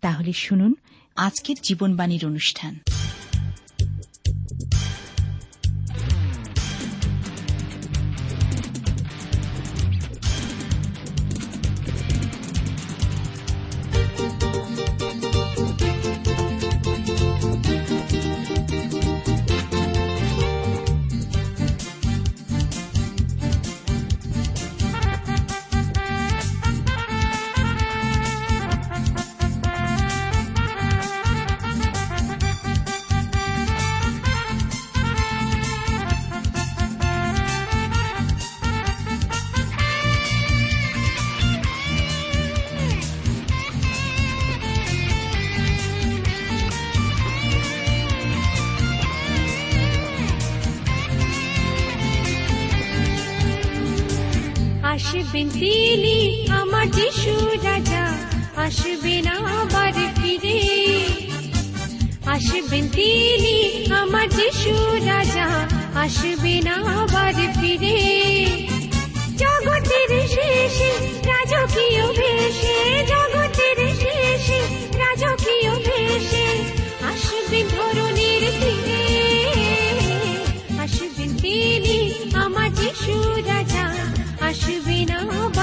তাহলে শুনুন আজকের জীবনবাণীর অনুষ্ঠান। তিনি আমার যিশু রাজা আসবেন আবার ফিরে। আসবেন তিনি আমার যিশু রাজা আসবেন আবার ফিরে। জগতের শেষে রাজকীয় ভেসে, জগতের শেষে রাজকীয় ভেসে আসবেন ধরনের ফিরে। আসবেন তিনি আমার যিশু রাজা আসবেন আবার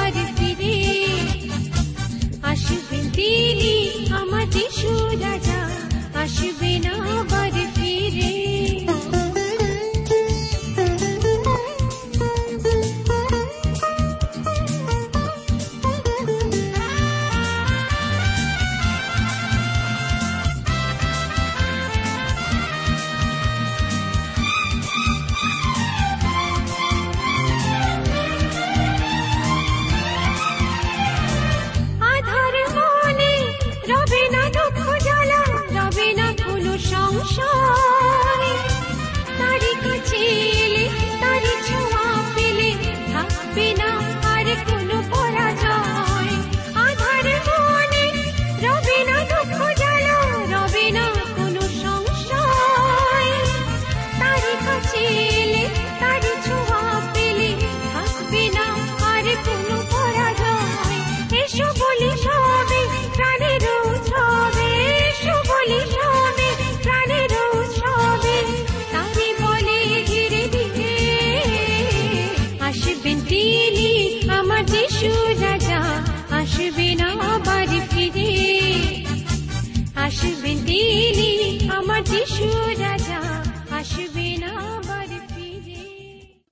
তিনি সুরাজা আসবে রাজা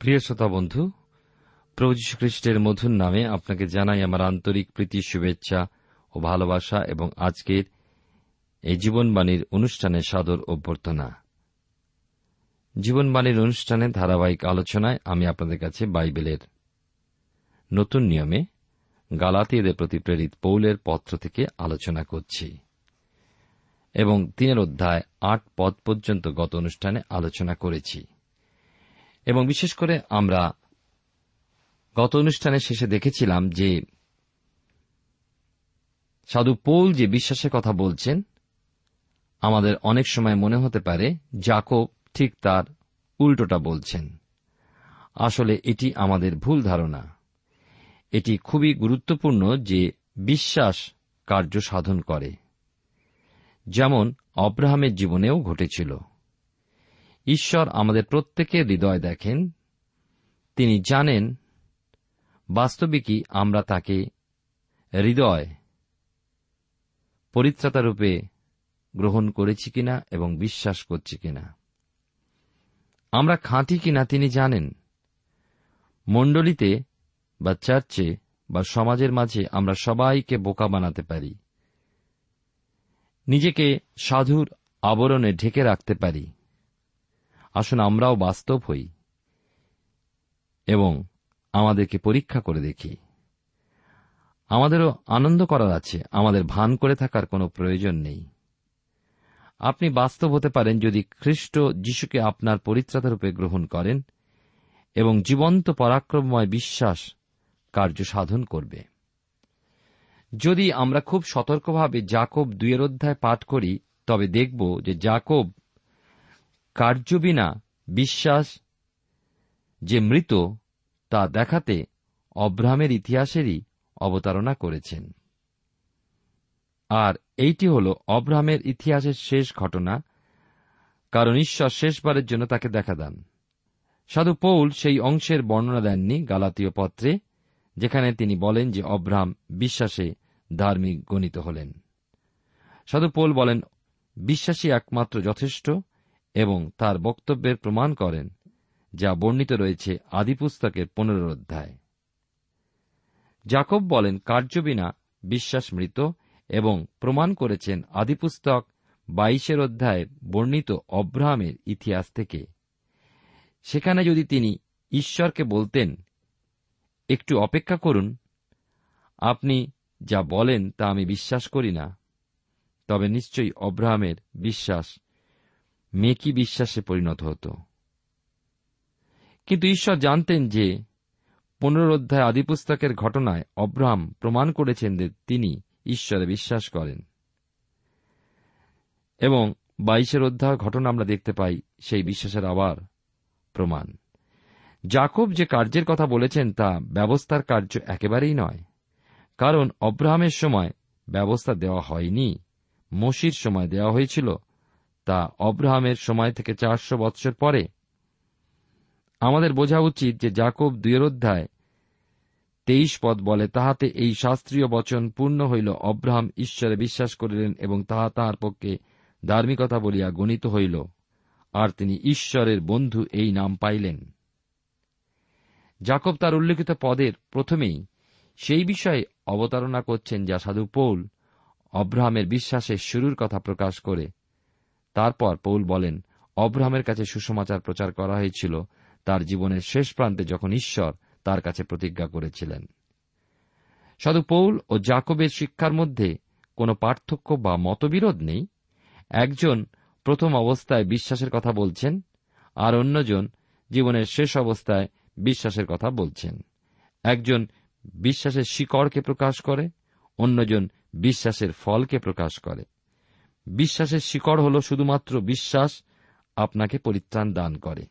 প্রিয় শ্রোতা বন্ধু, প্রভু খ্রিস্টের মধুর নামে আপনাকে জানাই আমার আন্তরিক প্রীতি, শুভেচ্ছা ও ভালোবাসা এবং আজকের এই জীবনবাণীর অনুষ্ঠানে সাদর অভ্যর্থনা। জীবনবাণীর অনুষ্ঠানে ধারাবাহিক আলোচনায় আমি আপনাদের কাছে বাইবেলের নতুন নিয়মে গালাতীয়দের প্রতি প্রেরিত পৌলের পত্র থেকে আলোচনা করছি এবং তিনের অধ্যায় আট পদ পর্যন্ত গত অনুষ্ঠানে আলোচনা করেছি। এবং বিশেষ করে আমরা গত অনুষ্ঠানের শেষে দেখেছিলাম যে সাধু পৌল যে বিশ্বাসের কথা বলছেন, আমাদের অনেক সময় মনে হতে পারে জাকব ঠিক তার উল্টোটা বলছেন। আসলে এটি আমাদের ভুল ধারণা। এটি খুবই গুরুত্বপূর্ণ যে বিশ্বাস কার্য সাধন করে, যেমন অব্রাহামের জীবনেও ঘটেছিল। ঈশ্বর আমাদের প্রত্যেকের হৃদয় দেখেন। তিনি জানেন, বাস্তবিকই আমরা তাকে হৃদয় পরিত্রাতারূপে গ্রহণ করেছি কিনা এবং বিশ্বাস করছি কিনা। আমরা খাঁটি কিনা তিনি জানেন। মণ্ডলীতে বা চার্চে বা সমাজের মাঝে আমরা সবাইকে বোকা বানাতে পারি। নিজেকে সাধুর আবরণে ঢেকে রাখতে পারি। আসুন আমরাও বাস্তব হই এবং আমাদেরকে পরীক্ষা করে দেখি। আমাদেরও আনন্দ করার আছে, আমাদের ভান করে থাকার কোনো প্রয়োজন নেই। আপনি বাস্তব হতে পারেন যদি খ্রিস্ট যিশুকে আপনার পরিত্রাতা রূপে গ্রহণ করেন এবং জীবন্ত পরাক্রমময় বিশ্বাস কার্য সাধন করবে। যদি আমরা খুব সতর্কভাবে জাকব দুয়ের অধ্যায় পাঠ করি, তবে দেখব যে জাকব কার্য বিনা বিশ্বাস যে মৃত তা দেখাতে অব্রাহামের ইতিহাসেরই অবতারণা করেছেন। আর এইটি হল অব্রাহামের ইতিহাসের শেষ ঘটনা, কারণ ঈশ্বর শেষবারের জন্য তাকে দেখা দেন। সাধু পৌল সেই অংশের বর্ণনা দেননি গালাতীয় পত্রে, যেখানে তিনি বলেন যে অব্রাহাম বিশ্বাসে ধার্মিক গণিত হলেন। সাধু পৌল বলেন বিশ্বাসী একমাত্র যথেষ্ট এবং তার বক্তব্যের প্রমাণ করেন, যা বর্ণিত রয়েছে আদিপুস্তকের পনেরো অধ্যায়। জাকব বলেন কার্য বিনা বিশ্বাস মৃত এবং প্রমাণ করেছেন আদিপুস্তক বাইশের অধ্যায়ে বর্ণিত অব্রাহামের ইতিহাস থেকে। সেখানে যদি তিনি ঈশ্বরকে বলতেন, একটু অপেক্ষা করুন, আপনি যা বলেন তা আমি বিশ্বাস করি না। তবে নিশ্চয়ই অব্রাহামের বিশ্বাস মেকি বিশ্বাসে পরিণত হতো। কিন্তু ঈশ্বর জানতেন যে পুনরোধ্যায় আদিপুস্তকের ঘটনায় অব্রাহাম প্রমাণ করেছেন যে তিনি ঈশ্বরে বিশ্বাস করেন। এবং বাইশের অধ্যায় ঘটনা আমরা দেখতে পাই, সেই বিশ্বাসের আবার প্রমাণ। জাকব যে কার্যের কথা বলেছেন তা ব্যবস্থার কার্য একেবারেই নয়, কারণ অব্রাহামের সময় ব্যবস্থা দেওয়া হয়নি, মসির সময় দেওয়া হয়েছিল তা অব্রাহামের সময় থেকে চারশো বৎসর পরে। আমাদের বোঝা উচিত যে জাকব দুয়ের অধ্যায় তেইশ পদ বলে, তাহাতে এই শাস্ত্রীয় বচন পূর্ণ হইল, অব্রাহাম ঈশ্বরে বিশ্বাস করিলেন এবং তাহা তাহার পক্ষে ধার্মিকতা বলিয়া গণিত হইল, আর তিনি ঈশ্বরের বন্ধু এই নাম পাইলেন। জাকব তার উল্লেখিত পদের প্রথমেই সেই বিষয়ে অবতারণা করছেন যা সাধু পৌল অব্রাহামের বিশ্বাসের শুরুর কথা প্রকাশ করে। তারপর পৌল বলেন, অব্রাহামের কাছে সুসমাচার প্রচার করা হয়েছিল। তার জীবনের শেষ প্রান্তে যখন ঈশ্বর তার কাছে প্রতিজ্ঞা করেছিলেন। সাধু পৌল ও জাকবের শিক্ষার মধ্যে কোনো পার্থক্য বা মতবিরোধ নেই? একজন প্রথম অবস্থায় বিশ্বাসের কথা বলছেন, আর অন্যজন জীবনের শেষ অবস্থায় বিশ্বাসের কথা বলছেন। একজন বিশ্বাসের শিকড়কে প্রকাশ করে, অন্যজন বিশ্বাসের ফলকে প্রকাশ করে। বিশ্বাসের শিকড় হল শুধুমাত্র বিশ্বাস আপনাকে পরিত্রাণ দান করে,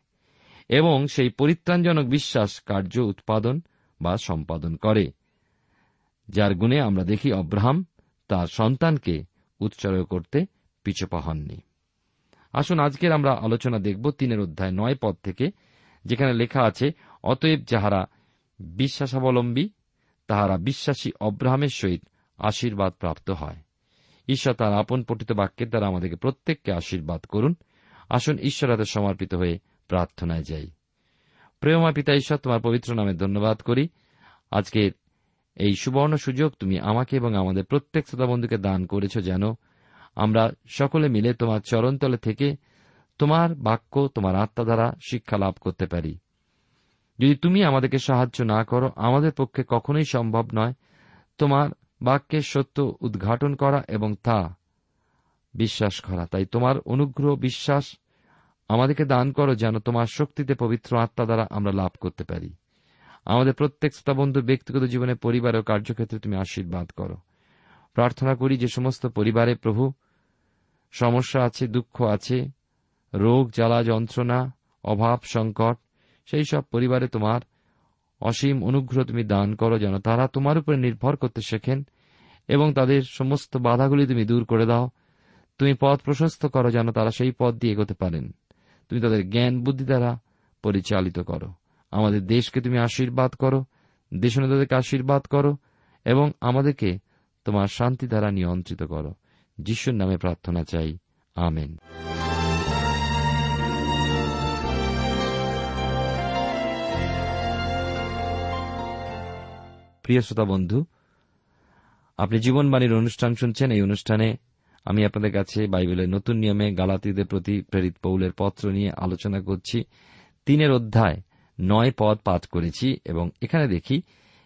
এবং সেই পরিত্রাণজনক বিশ্বাস কার্য উৎপাদন বা সম্পাদন করে, যার গুণে আমরা দেখি অব্রাহাম তার সন্তানকে উৎসর্গ করতে পিছপা হননি। আসুন আজকের আমরা আলোচনা দেখব তিনের অধ্যায় নয় পদ থেকে, যেখানে লেখা আছে, অতএব যাহারা বিশ্বাসাবলম্বী, তাহারা বিশ্বাসী অব্রাহামের সহিত আশীর্বাদ প্রাপ্ত হয়। ঈশ্বর তার আপন পঠিত বাক্যের দ্বারা আমাদেরকে প্রত্যেককে আশীর্বাদ করুন। আসুন ঈশ্বর হাতে সমর্পিত হয়ে প্রার্থনায় যাই। প্রেমা পিতা ঈশ্বর, তোমার পবিত্র নামে ধন্যবাদ করি। আজকে এই সুবর্ণ সুযোগ তুমি আমাকে এবং আমাদের প্রত্যেক শ্রোতা বন্ধুকে দান করেছ যেন আমরা সকলে মিলে তোমার চরণতলে থেকে তোমার বাক্য, তোমার আত্মা দ্বারা শিক্ষা লাভ করতে পারি। যদি তুমি আমাদেরকে সাহায্য না করো, আমাদের পক্ষে কখনোই সম্ভব নয় তোমার বাক্যের সত্য উদ্ঘাটন করা এবং তা বিশ্বাস করা। তাই তোমার অনুগ্রহ, বিশ্বাস আমাদেরকে দান করো যেন তোমার শক্তিতে পবিত্র আত্মা দ্বারা আমরা লাভ করতে পারি। আমাদের প্রত্যেক শ্রোতাবন্ধুর ব্যক্তিগত জীবনে, পরিবার ও কার্যক্ষেত্রে তুমি আশীর্বাদ করো। প্রার্থনা করি যে সমস্ত পরিবারে প্রভু, সমস্যা আছে, দুঃখ আছে, রোগ, জ্বালা, যন্ত্রণা, অভাব, সংকট, সেই সব পরিবারে তোমার অসীম অনুগ্রহ তুমি দান করো যেন তারা তোমার উপরে নির্ভর করতে শেখেন এবং তাদের সমস্ত বাধাগুলি তুমি দূর করে দাও। তুমি পথ প্রশস্ত করো যেন তারা সেই পথ দিয়ে এগোতে পারেন। তুমি তাদের জ্ঞান, বুদ্ধি দ্বারা পরিচালিত করো। আমাদের দেশকে তুমি আশীর্বাদ করো দেশ দেশনেতাদেরকে আশীর্বাদ করো এবং আমাদেরকে তোমার শান্তি দ্বারা নিয়ন্ত্রিত করো। যিশুর নামে প্রার্থনা চাই। আমেন। প্রিয় শ্রোতা বন্ধু, আপনি জীবনবাণীর অনুষ্ঠান শুনছেন। এই অনুষ্ঠানে আমি আপনাদের কাছে বাইবেলের নতুন নিয়মে গালাতিদের প্রতি প্রেরিত পৌলের পত্র নিয়ে আলোচনা করছি। তিনের অধ্যায় নয় পদ পাঠ করেছি এবং এখানে দেখি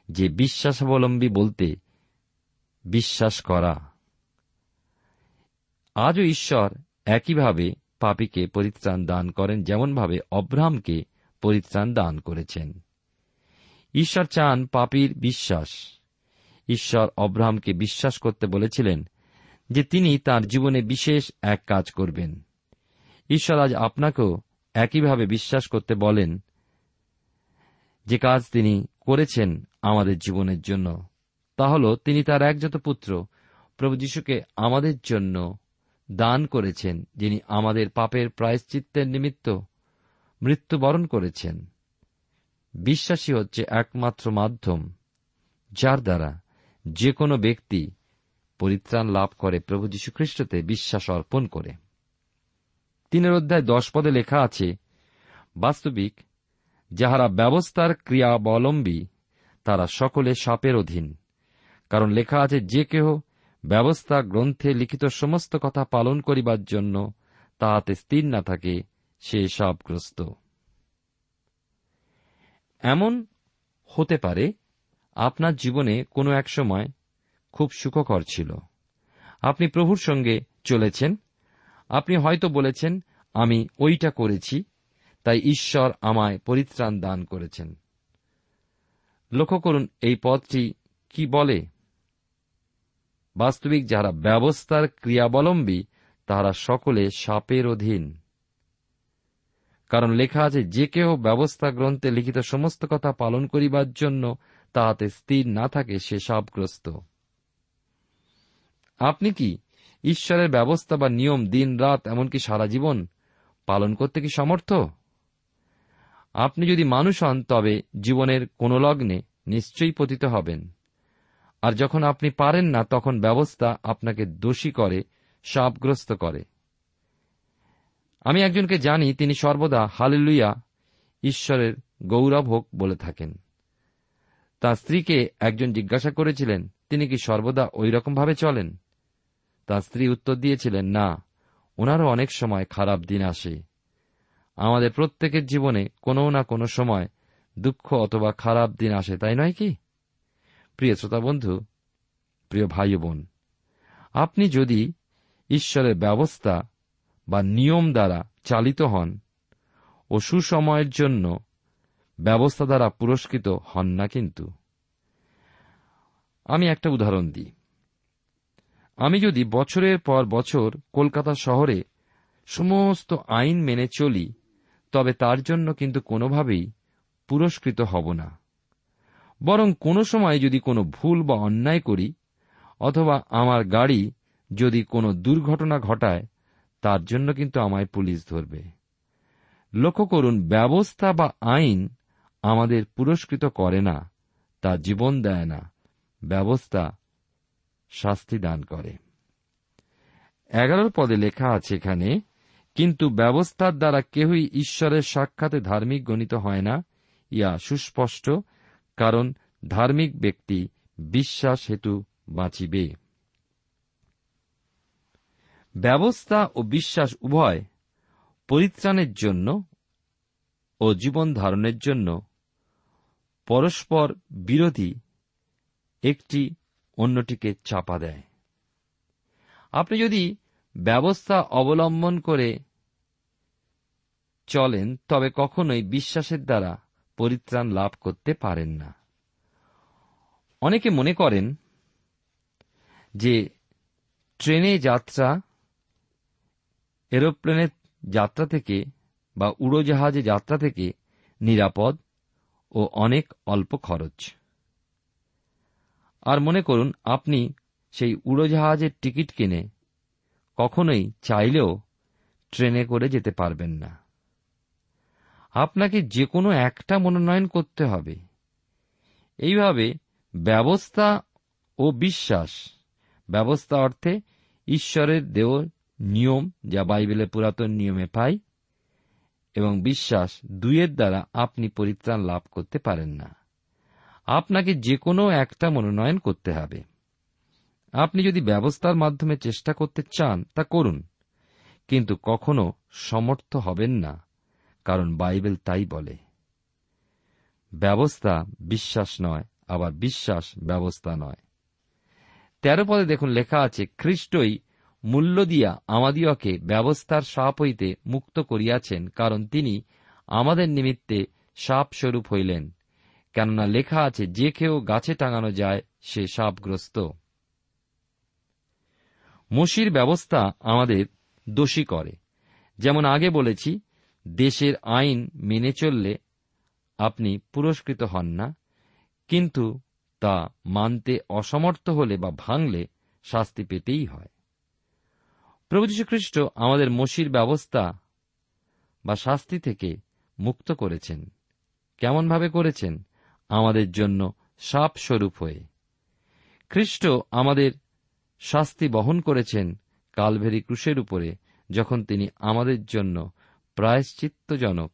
যে বিশ্বাসাবলম্বী বলতে বিশ্বাস করা। আজও ঈশ্বর একইভাবে পাপীকে পরিত্রাণ দান করেন, যেমনভাবে অব্রাহামকে পরিত্রাণ দান করেছেন। ঈশ্বর চান পাপীর বিশ্বাস। ঈশ্বর অব্রাহামকে বিশ্বাস করতে বলেছিলেন যে তিনি তার জীবনে বিশেষ এক কাজ করবেন। ঈশ্বর আজ আপনাকেও একইভাবে বিশ্বাস করতে বলেন যে কাজ তিনি করেছেন আমাদের জীবনের জন্য। তা হল, তিনি তার একজাত পুত্র প্রভু যীশুকে আমাদের জন্য দান করেছেন, যিনি আমাদের পাপের প্রায়শ্চিত্তের নিমিত্ত মৃত্যুবরণ করেছেন। বিশ্বাসী হচ্ছে একমাত্র মাধ্যম, যার দ্বারা যে কোনো ব্যক্তি পরিত্রাণ লাভ করে প্রভু যীশুখ্রিস্টতে বিশ্বাস অর্পণ করে। তিনের অধ্যায় দশ পদে লেখা আছে, বাস্তবিক, যাহারা ব্যবস্থার ক্রিয়াবলম্বী তারা সকলে সাপের অধীন। কারণ লেখা আছে, যে কেহ ব্যবস্থা গ্রন্থে লিখিত সমস্ত কথা পালন করিবার জন্য তাহাতে স্থির না থাকে, সে সাপগ্রস্ত। এমন হতে পারে আপনার জীবনে কোনো এক সময় খুব সুখকর ছিল। আপনি প্রভুর সঙ্গে চলেছেন। আপনি হয়তো বলেছেন, আমি ওইটা করেছি, তাই ঈশ্বর আমায় পরিত্রাণ দান করেছেন। লক্ষ্য করুন, এই পদটি কি বলে? বাস্তবিক যারা ব্যবস্থার ক্রিয়াবলম্বী তাহারা সকলে সাপের অধীন। কারণ লেখা আছে, যে কেহ ব্যবস্থা গ্রন্থে লিখিত সমস্ত কথা পালন করিবার জন্য তাহাতে স্থির না থাকে, সে সাপগ্রস্ত। আপনি কি ঈশ্বরের ব্যবস্থা বা নিয়ম দিন রাত এমনকি সারা জীবন পালন করতে কি সমর্থ? আপনি যদি মানুষ হন, তবে জীবনের কোন লগ্নে নিশ্চয়ই পতিত হবেন। আর যখন আপনি পারেন না, তখন ব্যবস্থা আপনাকে দোষী করে, সাপগ্রস্ত করে। আমি একজনকে জানি, তিনি সর্বদা হালেলুইয়া ঈশ্বরের গৌরব হোক বলে থাকেন। তার স্ত্রীকে একজন জিজ্ঞাসা করেছিলেন, তিনি কি সর্বদা ওই রকমভাবে চলেন? তার স্ত্রী উত্তর দিয়েছিলেন, না, ওনারও অনেক সময় খারাপ দিন আসে। আমাদের প্রত্যেকের জীবনে কোনো না কোনো সময় দুঃখ অথবা খারাপ দিন আসে, তাই নয় কি? প্রিয় শ্রোতা বন্ধু প্রিয় ভাই বোন, আপনি যদি ঈশ্বরের ব্যবস্থা বা নিয়ম দ্বারা চালিত হন ও সুসময়ের জন্য ব্যবস্থা দ্বারা পুরস্কৃত হন না কিন্তু। আমি একটা উদাহরণ দিই। আমি যদি বছরের পর বছর কলকাতা শহরে সমস্ত আইন মেনে চলি, তবে তার জন্য কিন্তু কোনোভাবেই পুরস্কৃত হব না। বরং কোনো সময় যদি কোনো ভুল বা অন্যায় করি, অথবা আমার গাড়ি যদি কোনো দুর্ঘটনা ঘটায় তার জন্য কিন্তু আমায় পুলিশ ধরবে। লক্ষ্য করুন, ব্যবস্থা বা আইন আমাদের পুরস্কৃত করে না, তা জীবন দেয় না। ব্যবস্থা শাস্তি দান করে। এগারোর পদে লেখা আছে এখানে, কিন্তু ব্যবস্থার দ্বারা কেহই ঈশ্বরের সাক্ষাতে ধার্মিক গণিত হয় না, ইয়া সুস্পষ্ট, কারণ ধার্মিক ব্যক্তি বিশ্বাস হেতু বাঁচিবে। ব্যবস্থা ও বিশ্বাস উভয় পরিত্রাণের জন্য ও জীবন ধারণের জন্য পরস্পর বিরোধী একটি অন্যটিকে চাপা দেয়। আপনি যদি ব্যবস্থা অবলম্বন করে চলেন, তবে কখনোই বিশ্বাসের দ্বারা পরিত্রাণ লাভ করতে পারেন না। অনেকে মনে করেন যে ট্রেনে যাত্রা এরোপ্লেনের যাত্রা থেকে বা উড়োজাহাজে যাত্রা থেকে নিরাপদ ও অনেক অল্প খরচ। আর মনে করুন, আপনি সেই উড়োজাহাজের টিকিট কিনে কখনোই চাইলেও ট্রেনে করে যেতে পারবেন না। আপনাকে যে কোনো একটা মনোনয়ন করতে হবে। এইভাবে ব্যবস্থা ও বিশ্বাস, ব্যবস্থা অর্থে ঈশ্বরের দেও নিয়ম যা বাইবেলের পুরাতন নিয়মে পাই এবং বিশ্বাস দুইয়ের দ্বারা আপনি পরিত্রাণ লাভ করতে পারেন না। আপনাকে যে কোনো একটা মনোনয়ন করতে হবে। আপনি যদি ব্যবস্থার মাধ্যমে চেষ্টা করতে চান, তা করুন, কিন্তু কখনো সমর্থ হবেন না, কারণ বাইবেল তাই বলে। ব্যবস্থা বিশ্বাস নয়, আবার বিশ্বাস ব্যবস্থা নয়। তেরো পদে দেখুন লেখা আছে, খ্রিস্টই মূল্য দিয়া আমাদিওকে ব্যবস্থার সাপ হইতে মুক্ত করিয়াছেন, কারণ তিনি আমাদের নিমিত্তে সাপ স্বরূপ হইলেন। কেননা লেখা আছে, যে কেউ গাছে টাঙানো যায়, সে সাপগ্রস্ত। মসির ব্যবস্থা আমাদের দোষী করে। যেমন আগে বলেছি, দেশের আইন মেনে চললে আপনি পুরস্কৃত হন না, কিন্তু তা মানতে অসমর্থ হলে বা ভাঙলে শাস্তি পেতেই হয়। প্রভু খ্রিস্ট আমাদের মসির ব্যবস্থা বা শাস্তি থেকে মুক্ত করেছেন। কেমনভাবে করেছেন? আমাদের জন্য সাপ স্বরূপ হয়ে। খ্রিস্ট আমাদের শাস্তি বহন করেছেন কালভেরি ক্রুশের উপরে, যখন তিনি আমাদের জন্য প্রায়শ্চিত্তজনক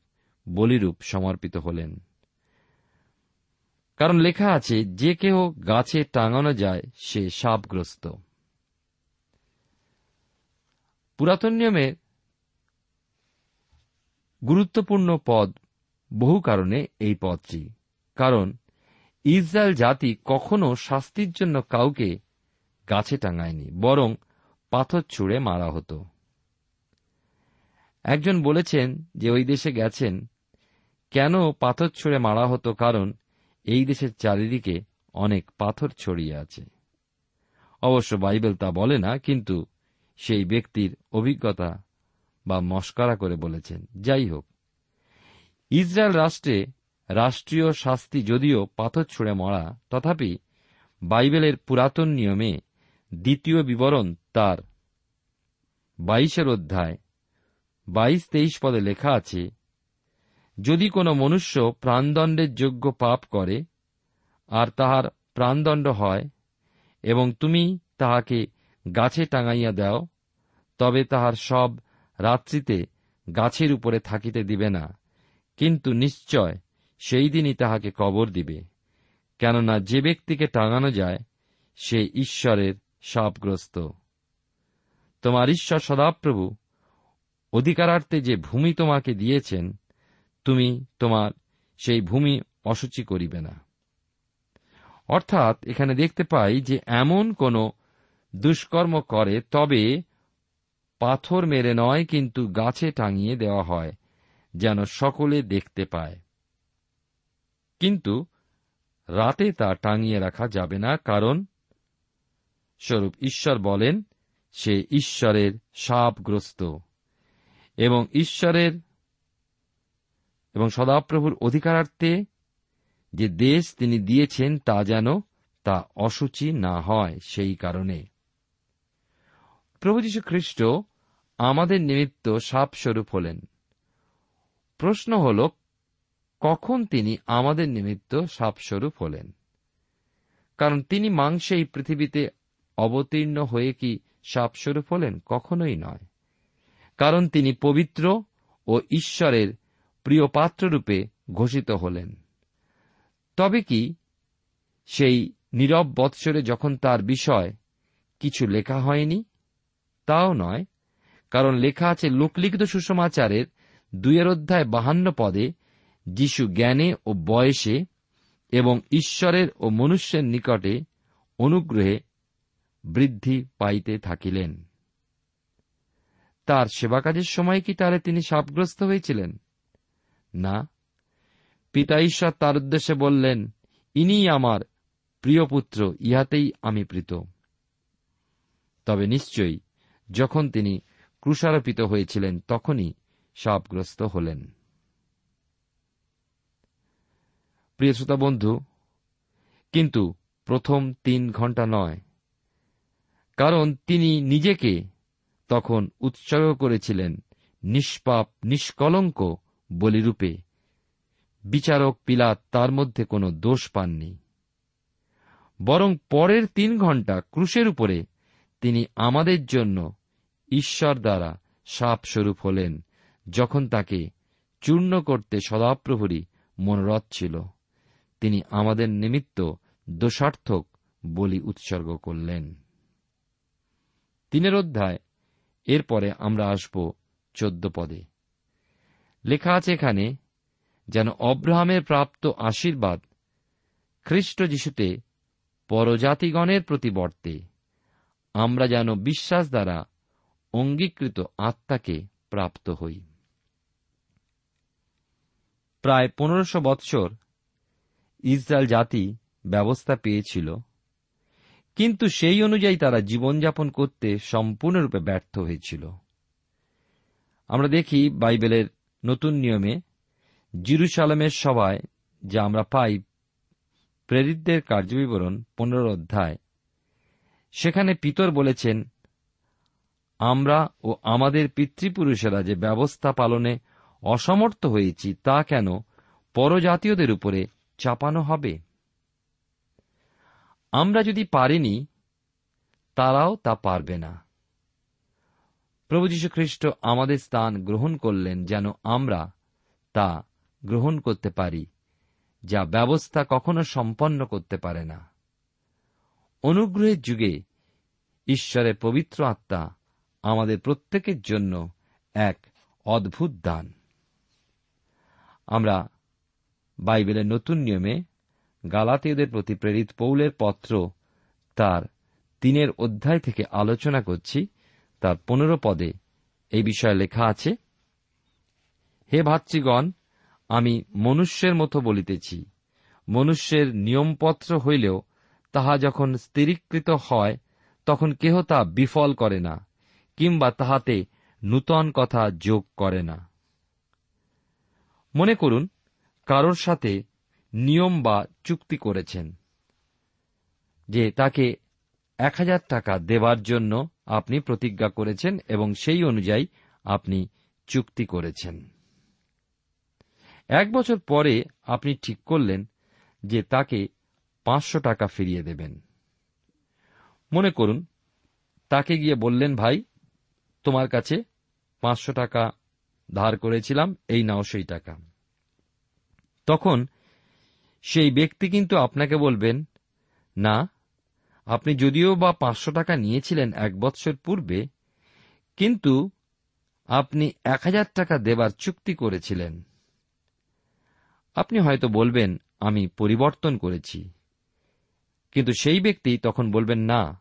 বলিরূপ সমর্পিত হলেন। কারণ লেখা আছে, যে কেহ গাছে টাঙানো যায়, সে সাপগ্রস্ত। পুরাতন নিয়মে গুরুত্বপূর্ণ পদ, বহু কারণে এই পদটি। কারণ, ইসরায়েল জাতি কখনো শাস্তির জন্য কাউকে গাছে টাঙায়নি, বরং পাথর ছুঁড়ে মারা হতো। একজন বলেছেন যে ওই দেশে গেছেন, কেন পাথর ছুঁড়ে মারা হতো কারণ এই দেশের চারিদিকে অনেক পাথর ছড়িয়ে আছে। অবশ্য বাইবেল তা বলে না, কিন্তু সেই ব্যক্তির অভিজ্ঞতা বা মস্করা করে বলেছেন। যাই হোক, ইসরায়েল রাষ্ট্রে রাষ্ট্রীয় শাস্তি যদিও পাথর ছুঁড়ে মরা, তথাপি বাইবেলের পুরাতন নিয়মে দ্বিতীয় বিবরণ তার বাইশের অধ্যায় বাইশ তেইশ পদে লেখা আছে, যদি কোনো মনুষ্য প্রাণদণ্ডের যোগ্য পাপ করে আর তাহার প্রাণদণ্ড হয় এবং তুমি তাহাকে গাছে টাঙাইয়া দাও তবে তাহার সব রাত্রিতে গাছের উপরে থাকিতে দিবে না। কিন্তু নিশ্চয় সেই দিনই তাহাকে কবর দিবে। কেননা যে ব্যক্তিকে টাঙানো যায়, সে ঈশ্বরের সাপগ্রস্ত। তোমার ঈশ্বর সদাপ্রভু, অধিকারার্থে যে ভূমি তোমাকে দিয়েছেন, তুমি তোমার সেই ভূমি অসুচি করিবে না। অর্থাৎ এখানে দেখতে পাই যে এমন কোন দুষ্কর্ম করে, তবে পাথর মেরে নয়, কিন্তু গাছে টাঙিয়ে দেওয়া হয়, যেন সকলে দেখতে পায়। কিন্তু রাতে তা টাঙিয়ে রাখা যাবে না, কারণ স্বরূপ ঈশ্বর বলেন, সে ঈশ্বরের সাপগ্রস্ত এবং ঈশ্বরের এবং সদাপ্রভুর অধিকারার্থে যে দেশ তিনি দিয়েছেন, তা যেন তা অসুচি না হয়, সেই কারণে। প্রভু যীশু খ্রিস্ট আমাদের নিমিত্ত সাপস্বরূপ হলেন। প্রশ্ন হল, কখন তিনি আমাদের নিমিত্ত সাপস্বরূপ হলেন? কারণ তিনি মাংসে এই পৃথিবীতে অবতীর্ণ হয়ে কি সাপস্বরূপ হলেন? কখনোই নয়। কারণ তিনি পবিত্র ও ঈশ্বরের প্রিয় পাত্ররূপে ঘোষিত হলেন। তবে কি সেই নীরব বৎসরে যখন তার বিষয় কিছু লেখা হয়নি, তাও নয় কারণ লেখা আছে লোকলিখিত সুষমাচারের দুয়ের অধ্যায় বাহান্ন পদে, যিশু জ্ঞানে ও বয়সে এবং ঈশ্বরের ও মনুষ্যের নিকটে অনুগ্রহে বৃদ্ধি পাইতে থাকিলেন। তার সেবাকাজের সময় কি তাহলে তিনি সাপগ্রস্ত হয়েছিলেন? না। পিতা ঈশ্বর তার উদ্দেশ্যে বললেন ইনি আমার প্রিয় পুত্র, ইহাতেই আমি প্রীত। তবে নিশ্চয়ই, যখন তিনি ক্রুষারোপিত হয়েছিলেন, তখনই সাপগ্রস্ত হলেন। প্রিয় শ্রোতা বন্ধু, কিন্তু প্রথম তিন ঘণ্টা নয়, কারণ তিনি নিজেকে তখন উৎসর্গ করেছিলেন নিষ্পাপ, নিষ্কলঙ্ক বলিরূপে। বিচারক পিলাত তার মধ্যে কোনো দোষ পাননি। বরং পরের তিন ঘণ্টা ক্রুশের উপরে তিনি আমাদের জন্য ঈশ্বর দ্বারা সাপ স্বরূপ হলেন, যখন তাকে চূর্ণ করতে সদাপ্রভুরই মনোরথ ছিল। তিনি আমাদের নিমিত্ত দোষার্থক বলি উৎসর্গ করলেন। তিনের অধ্যায়, এরপরে আমরা আসব চোদ্দ পদে। লেখা আছে এখানে, যেন অব্রাহামের প্রাপ্ত আশীর্বাদ খ্রিস্ট যিশুতে পরজাতিগণের প্রতি বর্তে, আমরা যেন বিশ্বাস দ্বারা অঙ্গীকৃত আত্মাকে প্রাপ্ত হই। প্রায় পনেরোশো বৎসর ইসরায়েল জাতি ব্যবস্থা পেয়েছিল, কিন্তু সেই অনুযায়ী তারা জীবনযাপন করতে সম্পূর্ণরূপে ব্যর্থ হয়েছিল। আমরা দেখি বাইবেলের নতুন নিয়মে, জিরুসালামের সভায় যা আমরা পাই, প্রেরিতদের কার্যবিবরণ পনেরো অধ্যায়। সেখানে পিতর বলেছেন আমরা ও আমাদের পিতৃপুরুষেরা যে ব্যবস্থা পালনে অসমর্থ হয়েছি, তা কেন পরজাতীয়দের উপরে চাপানো হবে? আমরা যদি পারিনি, তারাও তা পারবে না। প্রভু খ্রিস্ট আমাদের স্থান গ্রহণ করলেন যেন আমরা তা গ্রহণ করতে পারি, যা ব্যবস্থা কখনো সম্পন্ন করতে পারে না। অনুগ্রহের যুগে ঈশ্বরের পবিত্র আত্মা আমাদের প্রত্যেকের জন্য এক অদ্ভুত দান। আমরা বাইবেলের নতুন নিয়মে গালাতীয়দের প্রতি প্রেরিত পৌলের পত্র তার তিনের অধ্যায় থেকে আলোচনা করছি। তার পনেরো পদে এই বিষয়ে লেখা আছে, হে ভাতৃগণ, আমি মনুষ্যের মতো বলিতেছি। মনুষ্যের নিয়মপত্র হইলেও তাহা যখন স্থিরীকৃত হয়, তখন কেহ তা বিফল করে না। কিংবা তাহাতে নূতন কথা যোগ করে না। মনে করুন, কারোর সাথে নিয়ম বা চুক্তি করেছেন যে তাকে এক হাজার টাকা দেবার জন্য আপনি প্রতিজ্ঞা করেছেন এবং সেই অনুযায়ী আপনি চুক্তি করেছেন। এক বছর পরে আপনি ঠিক করলেন যে তাকে পাঁচশো টাকা ফিরিয়ে দেবেন। মনে করুন, তাকে গিয়ে বললেন, ভাই তোমার কাছে পাঁচশো টাকা ধার করেছিলাম, এই নাও সেই টাকা। তখন সেই ব্যক্তি কিন্তু আপনাকে বলবেন, না, আপনি যদিও বা পাঁচশো টাকা নিয়েছিলেন এক বৎসর পূর্বে, কিন্তু আপনি এক হাজার টাকা দেবার চুক্তি করেছিলেন। আপনি হয়তো বলবেন, আমি পরিবর্তন করেছি। কিন্তু সেই ব্যক্তি তখন বলবেন, না,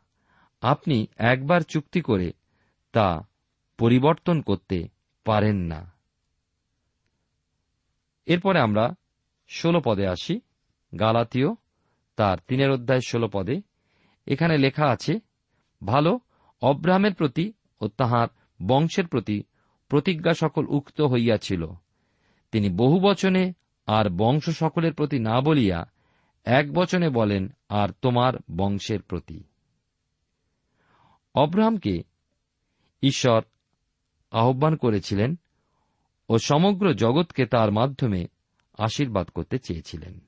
আপনি একবার চুক্তি করে তা পরিবর্তন করতে পারেন না। এরপরে আমরা ষোলো পদে আসি, গালাতীয়, তার তিনের অধ্যায় ষোলো পদে। এখানে লেখা আছে, ভালো, অব্রাহামের প্রতি ও তাহার বংশের প্রতি প্রতিজ্ঞা সকল উক্ত হইয়াছিল। তিনি বহু বচনে আর বংশ সকলের প্রতি না বলিয়া এক বচনে বলেন, আর তোমার বংশের প্রতি। অব্রাহামকে ঈশ্বর আহ্বান করেছিলেন ও সমগ্র জগৎকে তার মাধ্যমে আশীর্বাদ করতে চেয়েছিলেন।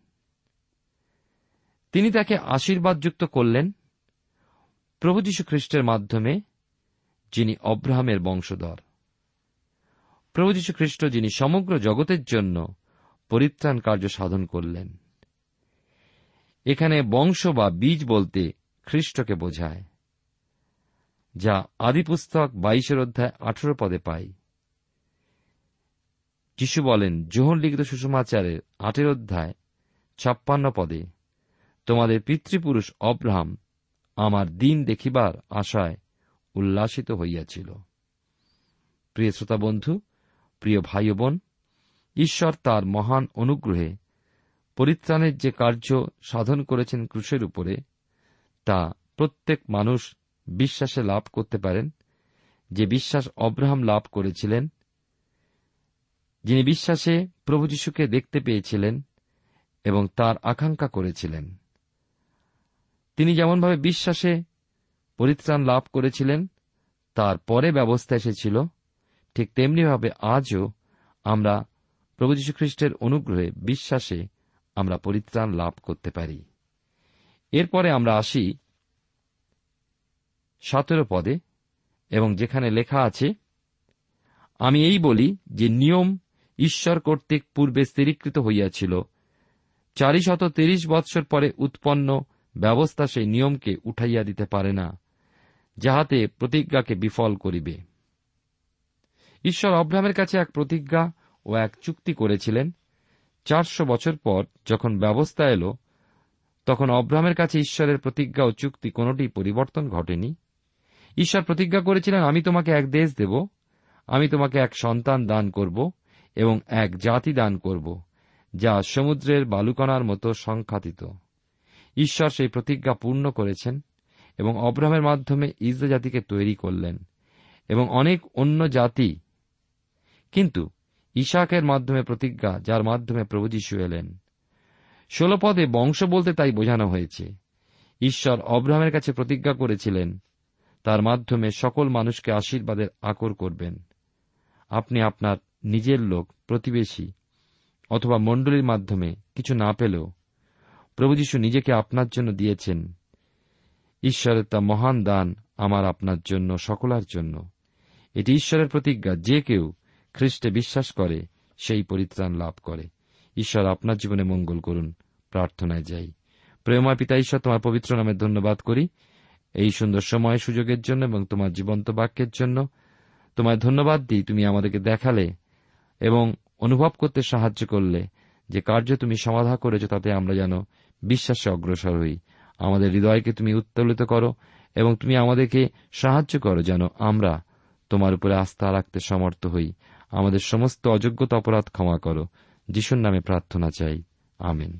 তিনি তাকে আশীর্বাদযুক্ত করলেন প্রভু যীশু খ্রিস্টের মাধ্যমে, যিনি অব্রাহামের বংশধর। প্রভু যীশু খ্রিস্ট যিনি সমগ্র জগতের জন্য পরিত্রাণ কার্য সাধন করলেন। এখানে বংশ বা বীজ বলতে খ্রিস্টকে বোঝায়। যা আদিপুস্তক বাইশের অধ্যায় আঠেরো পদে পাই। যিশু বলেন, জোহর লিখিত সুষমাচারের আটের অধ্যায় ছাপ্পান্ন পদে, তোমাদের পিতৃপুরুষ অব্রাহাম আমার দিন দেখিবার আশায় উল্লাসিত হইয়াছিল। প্রিয় শ্রোতা বন্ধু, প্রিয় ভাই বোন, ঈশ্বর তার মহান অনুগ্রহে পরিত্রাণের যে কার্য সাধন করেছেন ক্রুশের উপরে, তা প্রত্যেক মানুষ বিশ্বাসে লাভ করতে পারেন, যে বিশ্বাস অব্রাহাম লাভ করেছিলেন, যিনি বিশ্বাসে প্রভু যীশুকে দেখতে পেয়েছিলেন এবং তার আকাঙ্ক্ষা করেছিলেন। তিনি যেমনভাবে বিশ্বাসে পরিত্রাণ লাভ করেছিলেন, তার পরে ব্যবস্থা এসেছিল, ঠিক তেমনিভাবে আজও আমরা প্রভু যীশু খ্রিস্টের অনুগ্রহে বিশ্বাসে আমরা পরিত্রাণ লাভ করতে পারি। এরপরে আমরা আসি সতেরো পদে, এবং যেখানে লেখা আছে, আমি এই বলি যে নিয়ম ঈশ্বর কর্তৃক পূর্বে স্থিরীকৃত হইয়াছিল। চারিশত তিরিশ বৎসর পরে উৎপন্ন ব্যবস্থা সেই নিয়মকে উঠাইয়া দিতে পারে না, যাহাতে প্রতিজ্ঞাকে বিফল করিবে। ঈশ্বর অব্রাহামের কাছে এক প্রতিজ্ঞা ও এক চুক্তি করেছিলেন। চারশো বছর পর যখন ব্যবস্থা এল, তখন অব্রাহামের কাছে ঈশ্বরের প্রতিজ্ঞা ও চুক্তি কোনটি পরিবর্তন ঘটেনি। ঈশ্বর প্রতিজ্ঞা করেছিলেন, আমি তোমাকে এক দেশ দেব, আমি তোমাকে এক সন্তান দান করব এবং এক জাতি দান করব, যা সমুদ্রের বালুকণার মতো সংখ্যাতিত। ঈশ্বর সেই প্রতিজ্ঞা পূর্ণ করেছেন এবং অব্রাহামের মাধ্যমে ইসরা জাতিকে তৈরি করলেন এবং অনেক অন্য জাতি। কিন্তু ইশাকের মাধ্যমে প্রতিজ্ঞা, যার মাধ্যমে প্রভু যীশু এলেন। ষোল পদে বংশ বলতে তাই বোঝানো হয়েছে। ঈশ্বর অব্রাহামের কাছে প্রতিজ্ঞা করেছিলেন তার মাধ্যমে সকল মানুষকে আশীর্বাদের আকর করবেন। আপনি আপনার নিজের লোক, প্রতিবেশী, অথবা মণ্ডলীর মাধ্যমে কিছু না পেলেও প্রভু যীশু নিজেকে আপনার জন্য দিয়েছেন। ঈশ্বরের তা মহান দান আমার আপনার জন্য, সকলার জন্য। এটি ঈশ্বরের প্রতিজ্ঞা, যে কেউ খ্রিস্টে বিশ্বাস করে, সেই পরিত্রাণ লাভ করে। ঈশ্বর আপনার জীবনে মঙ্গল করুন, প্রার্থনায় যাই। প্রেমা পিতা, ঈশ্বর তোমার পবিত্র নামে ধন্যবাদ করি। এই সুন্দর সময় সুযোগের জন্য এবং তোমার জীবন্ত বাক্যের জন্য তোমায় ধন্যবাদ দিই, তুমি আমাদেরকে দেখালে এবং অনুভব করতে সাহায্য করলে যে কার্য তুমি সমাধা করেছ তাতে আমরা যেন বিশ্বাসে অগ্রসর হই। আমাদের হৃদয়কে তুমি উত্তোলিত করো এবং তুমি আমাদেরকে সাহায্য করো যেন আমরা তোমার উপরে আস্থা রাখতে সমর্থ হই। আমাদের সমস্ত অযোগ্যতা অপরাধ ক্ষমা করো। যিশুর নামে প্রার্থনা চাই। আমেন।